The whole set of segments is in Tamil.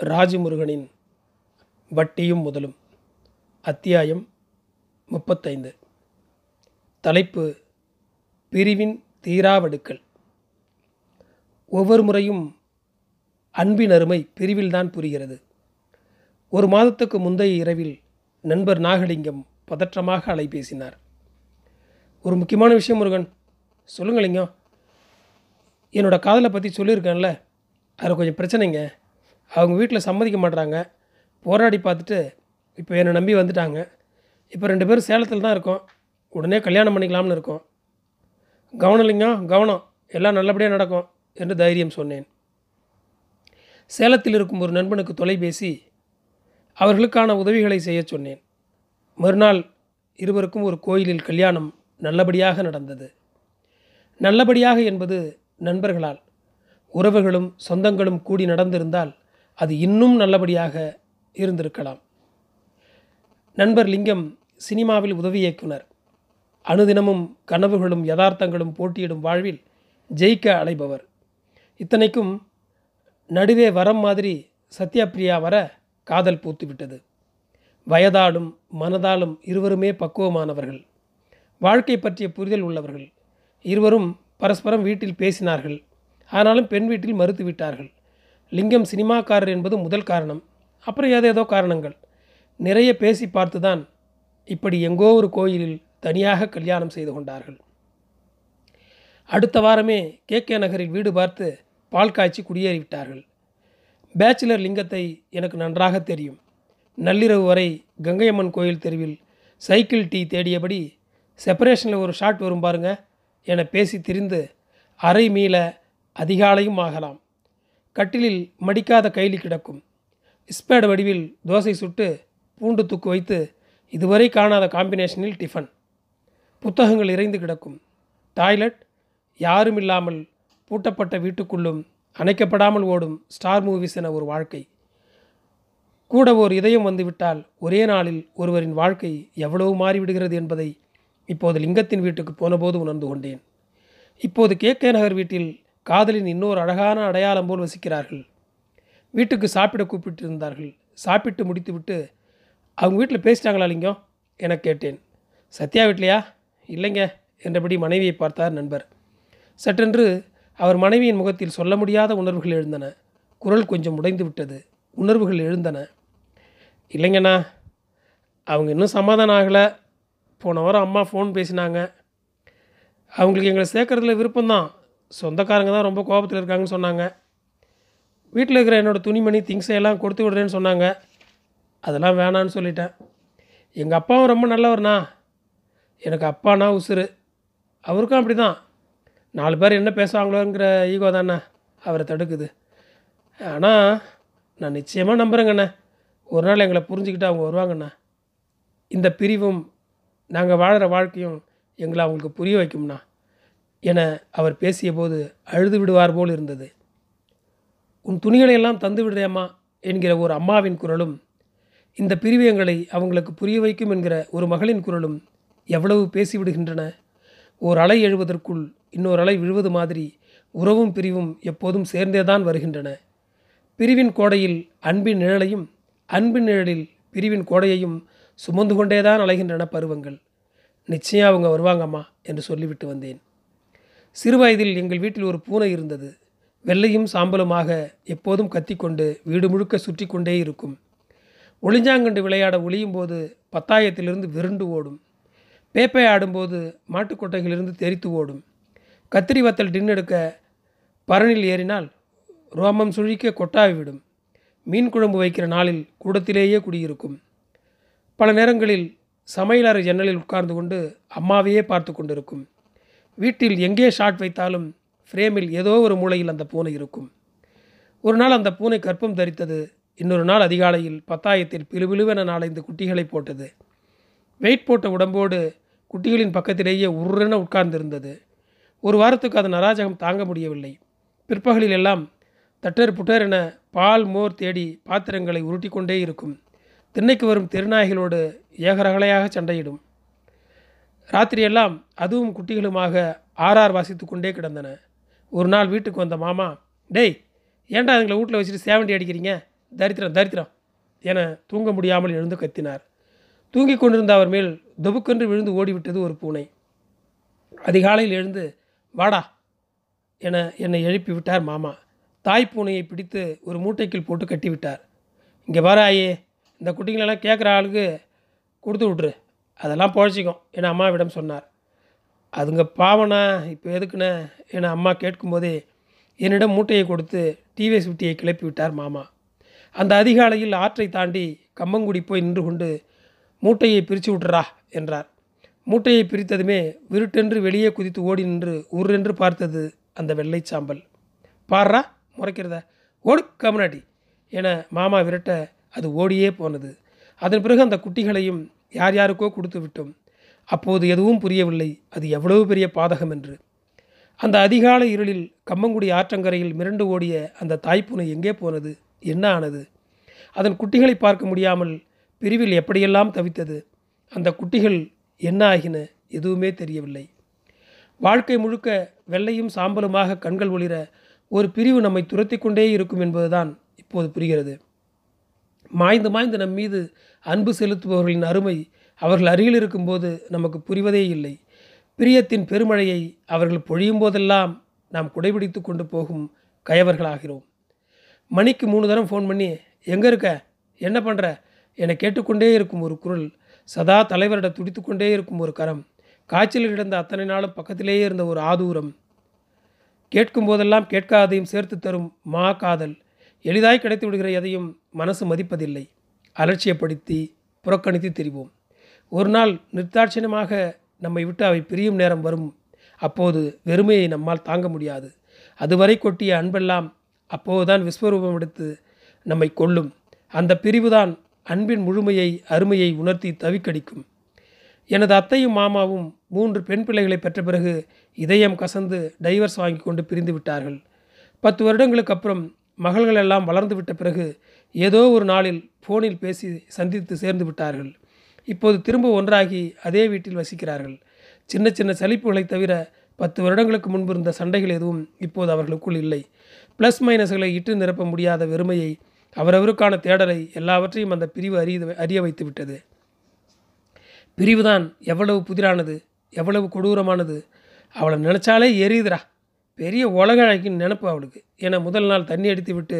ராஜமுருகனின் வட்டியும் முதலும் அத்தியாயம் முப்பத்தைந்து. தலைப்பு பிரிவின் தீராவடுக்கள். ஒவ்வொரு முறையும் அன்பின் அருமை பிரிவில்தான் புரிகிறது. ஒரு மாதத்துக்கு முந்தைய இரவில் நண்பர் நாகலிங்கம் பதற்றமாக அலைபேசினார். ஒரு முக்கியமான விஷயம் முருகன் சொல்லுங்க லிங்கம். என்னோட காதலை பற்றி சொல்லியிருக்கேன்ல அதில் கொஞ்சம் பிரச்சனைங்க. அவங்க வீட்டில் சம்மதிக்க மாட்டாங்க போராடி பார்த்துட்டு இப்போ என்னை நம்பி வந்துட்டாங்க. இப்போ ரெண்டு பேரும் சேலத்தில் தான் இருக்கோம். உடனே கல்யாணம் பண்ணிக்கலாம்னு இருக்கோம். கவனம் இல்லைங்க கவனம். எல்லாம் நல்லபடியாக நடக்கும் என்று தைரியம் சொன்னேன். சேலத்தில் இருக்கும் ஒரு நண்பனுக்கு தொலைபேசி அவர்களுக்கான உதவிகளை செய்யச் சொன்னேன். மறுநாள் இருவருக்கும் ஒரு கோயிலில் கல்யாணம் நல்லபடியாக நடந்தது. நல்லபடியாக என்பது நண்பர்களால் உறவுகளும் சொந்தங்களும் கூடி நடந்திருந்தால் அது இன்னும் நல்லபடியாக இருந்திருக்கலாம். நண்பர் லிங்கம் சினிமாவில் உதவி இயக்குனர். அனுதினமும் கனவுகளும் யதார்த்தங்களும் போட்டியிடும் வாழ்வில் ஜெயிக்க அலைபவர் இத்தனைக்கும் நடுவே வரம் மாதிரி சத்யபிரியா வர காதல் பூத்துவிட்டது. வயதாலும் மனதாலும் இருவருமே பக்குவமானவர்கள். வாழ்க்கை பற்றிய புரிதல் உள்ளவர்கள். இருவரும் பரஸ்பரம் வீட்டில் பேசினார்கள். ஆனாலும் பெண் வீட்டில் மறுத்து விட்டார்கள் லிங்கம் சினிமாக்காரர் என்பது முதல் காரணம். அப்புறம் ஏதேதோ காரணங்கள். நிறைய பேசி பார்த்துதான் இப்படி எங்கோ ஒரு கோயிலில் தனியாக கல்யாணம் செய்து கொண்டார்கள். அடுத்த வாரமே கே. கே. நகரில் வீடு பார்த்து பால் காய்ச்சி குடியேறிவிட்டார்கள் பேச்சுலர் லிங்கத்தை எனக்கு நன்றாக தெரியும். நள்ளிரவு வரை கங்கையம்மன் கோயில் தெருவில் சைக்கிள் டீ தேடியபடி செப்பரேஷனில் ஒரு ஷாட் வரும் பாருங்க என பேசி திரிந்து அரை மீள அதிகாலையும் ஆகலாம். கட்டிலில் மடிக்காத கைலி கிடக்கும். இஸ்பேட் வடிவில் தோசை சுட்டு பூண்டு தூக்கு வைத்து இதுவரை காணாத காம்பினேஷனில் டிஃபன். புத்தகங்கள் இறைந்து கிடக்கும். டாய்லெட் யாரும் இல்லாமல் பூட்டப்பட்ட வீட்டுக்குள்ளும் அணைக்கப்படாமல் ஓடும் ஸ்டார் மூவிஸ் என ஒரு வாழ்க்கை. கூட ஓர் இதயம் வந்துவிட்டால் ஒரே நாளில் ஒருவரின் வாழ்க்கை எவ்வளவு மாறிவிடுகிறது என்பதை இப்போது லிங்கத்தின் வீட்டுக்கு போனபோது உணர்ந்து கொண்டேன். இப்போது கே கே நகர் வீட்டில் காதலின் இன்னொரு அழகான அடையாளம் போல் வசிக்கிறார்கள். வீட்டுக்கு சாப்பிட கூப்பிட்டிருந்தார்கள். சாப்பிட்டு முடித்துவிட்டு அவங்க வீட்டில் பேசிட்டாங்களா லிங்கம்? என கேட்டேன். சத்யா வீட்லையா இல்லைங்க என்றபடி மனைவியை பார்த்தார் நண்பர். சற்றென்று அவர் மனைவியின் முகத்தில் சொல்ல முடியாத உணர்வுகள் எழுந்தன. குரல் கொஞ்சம் உடைந்து விட்டது உணர்வுகள் எழுந்தன. இல்லைங்கண்ணா அவங்க இன்னும் சமாதானம் ஆகலை. போன வாரம் அம்மா ஃபோன் பேசினாங்க. அவங்களுக்கு எங்களை சேர்க்கறதுல விருப்பம்தான். சொந்தக்காரங்க தான் ரொம்ப கோபத்தில் இருக்காங்கன்னு சொன்னாங்க. வீட்டில் இருக்கிற என்னோடய துணிமணி திங்ஸை எல்லாம் கொடுத்து விடுறேன்னு சொன்னாங்க. அதெல்லாம் வேணான்னு சொல்லிட்டேன். எங்கள் அப்பாவும் ரொம்ப நல்லவர்ண்ணா. எனக்கு அப்பானா உசுறு. அவருக்கும் அப்படி தான் நாலு பேர் என்ன பேசுவாங்களோங்கிற ஈகோ தானே. அவரை தடுக்குது. ஆனால் நான் நிச்சயமாக நம்புகிறேங்கண்ணே ஒரு நாள் எங்களை புரிஞ்சுக்கிட்டு அவங்க வருவாங்கண்ணா. இந்த பிரிவும் நாங்கள் வாழ்கிற வாழ்க்கையும் எங்களை அவங்களுக்கு புரிய வைக்கும்ண்ணா. என அவர் பேசியபோது அழுது விடுவார் போல் இருந்தது. உன் துணிகளை எல்லாம் தந்து விடுறேம்மா என்கிற ஒரு அம்மாவின் குரலும் இந்த பிரிவியங்களை அவங்களுக்கு புரிய வைக்கும் என்கிற ஒரு மகளின் குரலும் எவ்வளவு பேசிவிடுகின்றன ஓர் அலை எழுவதற்குள் இன்னொரு அலை விழுவது மாதிரி உறவும் பிரிவும் எப்போதும் சேர்ந்தேதான் வருகின்றன. பிரிவின் கோடையில் அன்பின் நிழலையும் அன்பின் நிழலில் பிரிவின் கோடையையும் சுமந்து கொண்டேதான் அலைகின்றன பருவங்கள். நிச்சயம் அவங்க வருவாங்கம்மா என்று சொல்லிவிட்டு வந்தேன். சிறுவயதில் எங்கள் வீட்டில் ஒரு பூனை இருந்தது. வெள்ளையும் சாம்பலுமாக எப்போதும் கத்திக்கொண்டு வீடு முழுக்க சுற்றி கொண்டே இருக்கும். ஒளிஞ்சாங்கண்டு விளையாட ஒளியும் போது பத்தாயத்திலிருந்து விருண்டு ஓடும். பேப்பை ஆடும்போது மாட்டுக்கொட்டைகளிலிருந்து தெரித்து ஓடும். கத்திரி வத்தல் டின் எடுக்க பரனில் ஏறினால் ரோமம் சுழிக்க கொட்டாவி விடும். மீன் குழம்பு வைக்கிற நாளில் கூடத்திலேயே குடியிருக்கும். பல நேரங்களில் சமையலறை ஜன்னலில் உட்கார்ந்து கொண்டு அம்மாவையே பார்த்து கொண்டிருக்கும். வீட்டில் எங்கே ஷாட் வைத்தாலும் ஃப்ரேமில் ஏதோ ஒரு மூலையில் அந்த பூனை இருக்கும். ஒரு நாள் அந்த பூனை கற்பம் தரித்தது. இன்னொரு நாள் அதிகாலையில் பத்தாயத்தில் பிலுபிலுவென நாளைந்து குட்டிகளை போட்டது. வெயிட் போட்ட உடம்போடு குட்டிகளின் பக்கத்திலேயே உருரென உட்கார்ந்திருந்தது. ஒரு வாரத்துக்கு அதன் அராஜகம் தாங்க முடியவில்லை. பிற்பகலில் எல்லாம் தட்டர் புட்டர் என பால் மோர் தேடி பாத்திரங்களை உருட்டி கொண்டே இருக்கும். திண்ணைக்கு வரும் தெருநாய்களோடு ஏகரகலையாக சண்டையிடும். ராத்திரியெல்லாம் அதுவும் குட்டிகளுமாக ஆர்ஆர் வாசித்து கொண்டே கிடந்தன. ஒரு நாள் வீட்டுக்கு வந்த மாமா டேய் ஏன்டா அதுங்களை வீட்டில் வச்சுட்டு சேவண்டி அடிக்கிறீங்க? தரித்திரம் தரித்திரம் என தூங்க முடியாமல் எழுந்து கத்தினார். தூங்கிக் கொண்டிருந்த அவர் மேல் தொபுக்கென்று விழுந்து ஓடிவிட்டது ஒரு பூனை. அதிகாலையில் எழுந்து வாடா என என்னை எழுப்பி விட்டார் மாமா. தாய் பூனையை பிடித்து ஒரு மூட்டைக்குள் போட்டு கட்டிவிட்டார். இங்கே வர ஐயே இந்த குட்டிங்களெல்லாம் கேட்குற ஆளுக்கு கொடுத்து விட்ரு அதெல்லாம் பொழைச்சிக்கும் என அம்மாவிடம் சொன்னார். அதுங்க பாவனா இப்போ எதுக்குண்ணே என அம்மா கேட்கும்போதே என்னிடம் மூட்டையை கொடுத்து டிவிஎஸ் விட்டியை கிளப்பி விட்டார் மாமா. அந்த அதிகாலையில் ஆற்றை தாண்டி கம்பங்குடி போய் நின்று கொண்டு மூட்டையை பிரித்து விட்டுறா என்றார். மூட்டையை பிரித்ததுமே விருட்டென்று வெளியே குதித்து ஓடி நின்று உருரென்று பார்த்தது அந்த வெள்ளை சாம்பல். பாடுறா முறைக்கிறத? ஓடு கமனாட்டி என மாமா விரட்ட அது ஓடியே போனது. அதன் பிறகு அந்த குட்டிகளையும் யார் யாருக்கோ கொடுத்து விட்டோம். அப்போது எதுவும் புரியவில்லை. அது எவ்வளவு பெரிய பாதகம் என்று. அந்த அதிகாலை இருளில் கம்மங்குடி ஆற்றங்கரையில் மிரண்டு ஓடிய அந்த தாய்ப்பூனை எங்கே போனது? என்ன ஆனது? அதன் குட்டிகளை பார்க்க முடியாமல் பிரிவில் எப்படியெல்லாம் தவித்தது? அந்த குட்டிகள் என்ன ஆகின? எதுவுமே தெரியவில்லை. வாழ்க்கை முழுக்க வெள்ளையும் சாம்பலுமாக கண்கள் ஒளிர ஒரு பிரிவு நம்மை துரத்தி கொண்டே இருக்கும் என்பதுதான் இப்போது புரிகிறது. மாய்ந்து மாய்ந்து நம் மீது அன்பு செலுத்துபவர்களின் அருமை அவர்கள் அருகில் இருக்கும்போது நமக்கு புரிவதே இல்லை. பிரியத்தின் பெருமழையை அவர்கள் பொழியும் போதெல்லாம் நாம் குடைபிடித்து கொண்டு போகும் கயவர்களாகிறோம் மணிக்கு மூணு தரம் ஃபோன் பண்ணி எங்கே இருக்க? என்ன பண்ணுற என கேட்டுக்கொண்டே இருக்கும் ஒரு குரல் சதா தலைவரிட துடித்து கொண்டே இருக்கும் ஒரு கரம் காய்ச்சல் கிடந்த அத்தனை நாளும் பக்கத்திலேயே இருந்த ஒரு ஆதூரம். கேட்கும் போதெல்லாம் கேட்காதையும் சேர்த்து தரும் மா காதல். எளிதாய் கிடைத்து விடுகிற எதையும் மனசு மதிப்பதில்லை. அலட்சியப்படுத்தி புறக்கணித்து திரிவோம். ஒரு நாள் நிர்தாட்சியமாக நம்மை விட்டு அவை பிரியும் நேரம் வரும். அப்போது வெறுமையை நம்மால் தாங்க முடியாது. அதுவரை கொட்டிய அன்பெல்லாம் அப்போதுதான் விஸ்வரூபம் எடுத்து நம்மை கொள்ளும் அந்த பிரிவுதான் அன்பின் முழுமையை அருமையை உணர்த்தி தவிக்கடிக்கும். எனது அத்தையும் மாமாவும் மூன்று பெண் பிள்ளைகளை பெற்ற பிறகு இதயம் கசந்து டைவர்ஸ் வாங்கி கொண்டு பிரிந்து விட்டார்கள். பத்து வருடங்களுக்கு அப்புறம் மகள்கள் எல்லாம் வளர்ந்து விட்ட பிறகு ஏதோ ஒரு நாளில் ஃபோனில் பேசி சந்தித்து சேர்ந்து விட்டார்கள். இப்போது திரும்ப ஒன்றாகி அதே வீட்டில் வசிக்கிறார்கள். சின்ன சின்ன சலிப்புகளை தவிர பத்து வருடங்களுக்கு முன்பு இருந்த சண்டைகள் எதுவும் இப்போது அவர்களுக்குள் இல்லை. ப்ளஸ் மைனஸ்களை இட்டு நிரப்ப முடியாத வெறுமையை அவரவருக்கான தேடலை எல்லாவற்றையும் அந்த பிரிவு அறிய அறிய வைத்து விட்டது பிரிவுதான் எவ்வளவு புதிரானது எவ்வளவு கொடூரமானது. அவளை நினச்சாலே எரியுதுடா. பெரிய உலக அழகின்னு நினப்பு அவளுக்கு. ஏன்னா முதல் நாள் தண்ணி அடித்து விட்டு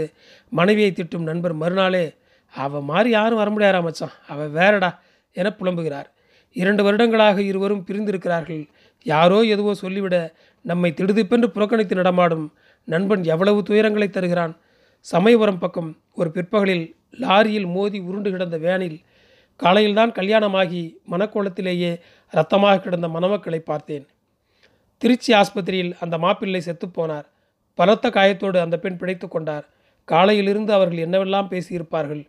மனைவியை திட்டும் நண்பர் மறுநாளே அவள் மாதிரி யாரும் வர முடியாரா மச்சான்? அவள் வேறடா என புலம்புகிறார். இரண்டு வருடங்களாக இருவரும் பிரிந்திருக்கிறார்கள். யாரோ எதுவோ சொல்லிவிட நம்மை திடுதிப்பென்று புறக்கணித்து நடமாடும் நண்பன் எவ்வளவு துயரங்களை தருகிறான். சமயபுரம் பக்கம் ஒரு பிற்பகலில் லாரியில் மோதி உருண்டு கிடந்த வேனில் காலையில்தான் கல்யாணமாகி மனக்கோலத்திலேயே ரத்தமாக கிடந்த மணமக்களை பார்த்தேன். திருச்சி ஆஸ்பத்திரியில் அந்த மாப்பிள்ளை செத்துப்போனார் பலத்த காயத்தோடு அந்த பெண் பிழைத்து கொண்டார். காலையிலிருந்து அவர்கள் என்னவெல்லாம் பேசியிருப்பார்கள்?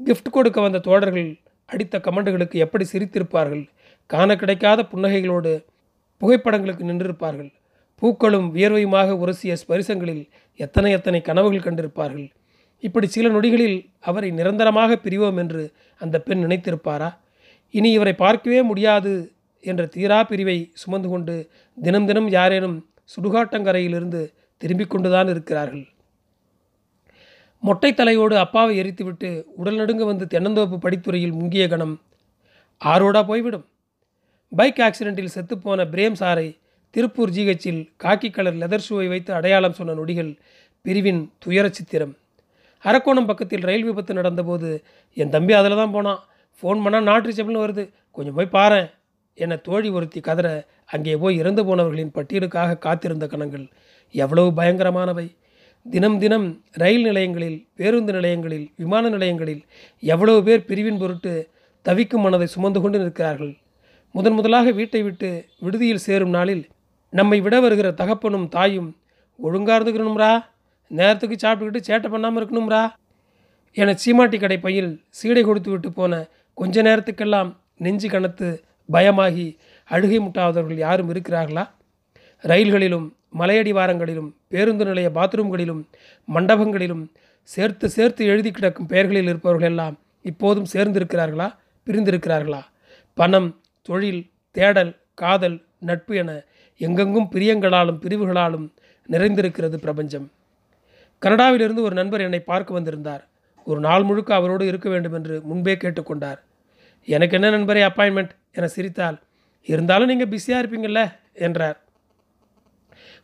கிஃப்ட் கொடுக்க வந்த தோழர்கள் அடித்த கமெண்டுகளுக்கு எப்படி சிரித்திருப்பார்கள்? காண கிடைக்காத புன்னகைகளோடு புகைப்படங்களுக்கு நின்றிருப்பார்கள். பூக்களும் வியர்வையுமாக உரசிய ஸ்பரிசங்களில் எத்தனை எத்தனை கனவுகள் கண்டிருப்பார்கள்? இப்படி சில நொடிகளில் அவரை நிரந்தரமாக பிரிவோம் என்று அந்த பெண் நினைத்திருப்பாரா? இனி இவரை பார்க்கவே முடியாது என்ற தீரா பிரிவை சுமந்து கொண்டு தினம் தினம் யாரேனும் சுடுகாட்டங்கரையிலிருந்து திரும்பிக் கொண்டுதான் இருக்கிறார்கள். மொட்டை தலையோடு அப்பாவை எரித்துவிட்டு உடல் நடுங்க வந்து தென்னந்தோப்பு படித்துறையில் முங்கிய கணம். ஆரோடா போய்விடும். பைக் ஆக்சிடென்ட்டில் செத்துப்போன பிரேம் சாரை திருப்பூர் ஜிஹெச்சில் காக்கி கலர் லெதர் ஷூவை வைத்து அடையாளம் சொன்ன நொடிகள் பிரிவின் துயர சித்திரம். அரக்கோணம் பக்கத்தில் ரயில் விபத்து நடந்தபோது என் தம்பி அதில் தான் போனான். ஃபோன் பண்ணால் நாட் ரீச்சபிள்னு வருது. கொஞ்சம் போய் பாரேன். என தோழி ஒருத்தி கதற அங்கே போய் இறந்து போனவர்களின் பட்டியலுக்காக காத்திருந்த கணங்கள் எவ்வளவு பயங்கரமானவை. தினம் தினம் ரயில் நிலையங்களில் பேருந்து நிலையங்களில் விமான நிலையங்களில் எவ்வளவு பேர் பிரிவின் பொருட்டு தவிக்கும் மனதை சுமந்து கொண்டு நிற்கிறார்கள். முதன் முதலாக வீட்டை விட்டு விடுதியில் சேரும் நாளில் நம்மை விட வருகிற தகப்பனும் தாயும் ஒழுங்காக இருந்துக்கணும்ரா? நேரத்துக்கு சாப்பிட்டுக்கிட்டு சேட்டை பண்ணாமல் இருக்கணும்ரா? என சீமாட்டி கடை பையில் சீடை கொடுத்து விட்டு போன கொஞ்ச நேரத்துக்கெல்லாம் நெஞ்சு கணத்து பயமாகி அழுகை முட்டாதவர்கள் யாரும் இருக்கிறார்களா? ரயில்களிலும் மலையடிவாரங்களிலும் பேருந்து நிலைய பாத்ரூம்களிலும் மண்டபங்களிலும் சேர்த்து சேர்த்து எழுதி கிடக்கும் பெயர்களில் இருப்பவர்கள் எல்லாம் இப்போதும் சேர்ந்திருக்கிறார்களா? பிரிந்திருக்கிறார்களா? பணம் தொழில் தேடல் காதல் நட்பு என எங்கெங்கும் பிரியங்களாலும் பிரிவுகளாலும் நிறைந்திருக்கிறது பிரபஞ்சம். கனடாவிலிருந்து ஒரு நண்பர் என்னை பார்க்க வந்திருந்தார். ஒரு நாள் முழுக்க அவரோடு இருக்க வேண்டும் என்று முன்பே கேட்டுக்கொண்டார். எனக்கு என்ன நண்பரே அப்பாயின்மெண்ட்? என சிரித்தால் இருந்தாலும் நீங்கள் பிஸியாக இருப்பீங்கள்ல என்றார்.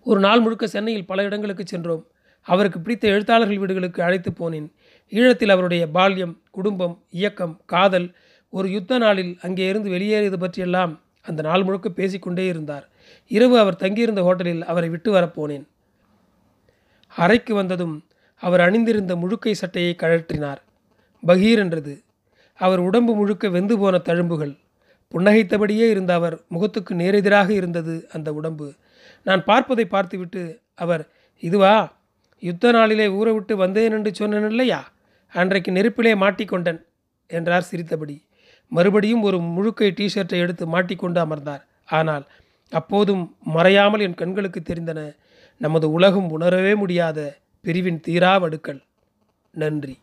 ஒரு நாள் முழுக்க சென்னையில் பல இடங்களுக்கு சென்றோம். அவருக்கு பிடித்த எழுத்தாளர்கள் வீடுகளுக்கு அழைத்து போனேன். ஈழத்தில் அவருடைய பால்யம் குடும்பம் இயக்கம் காதல் ஒரு யுத்த நாளில் அங்கே இருந்து வெளியேறியது பற்றியெல்லாம் அந்த நாள் முழுக்க பேசிக்கொண்டே இருந்தார். இரவு அவர் தங்கியிருந்த ஹோட்டலில் அவரை விட்டு வரப்போனேன் அறைக்கு வந்ததும் அவர் அணிந்திருந்த முழுக்கை சட்டையை கழற்றினார். பகீர் என்றது. அவர் உடம்பு முழுக்க வெந்து போன தழும்புகள். புன்னகைத்தபடியே இருந்த அவர் முகத்துக்கு நேரெதிராக இருந்தது அந்த உடம்பு. நான் பார்ப்பதை பார்த்துவிட்டு அவர் இதுவா? யுத்த நாளிலே ஊரை விட்டு வந்தேன் என்று சொன்னேன் இல்லையா அன்றைக்கு நெருப்பிலே மாட்டிக்கொண்டன் என்றார் சிரித்தபடி. மறுபடியும் ஒரு முழுக்கை டிஷர்ட்டை எடுத்து மாட்டிக்கொண்டு அமர்ந்தார். ஆனால் அப்போதும் மறையாமல் என் கண்களுக்கு தெரிந்தன நமது உலகம் உணரவே முடியாத பிரிவின் தீரா வடுக்கள். நன்றி.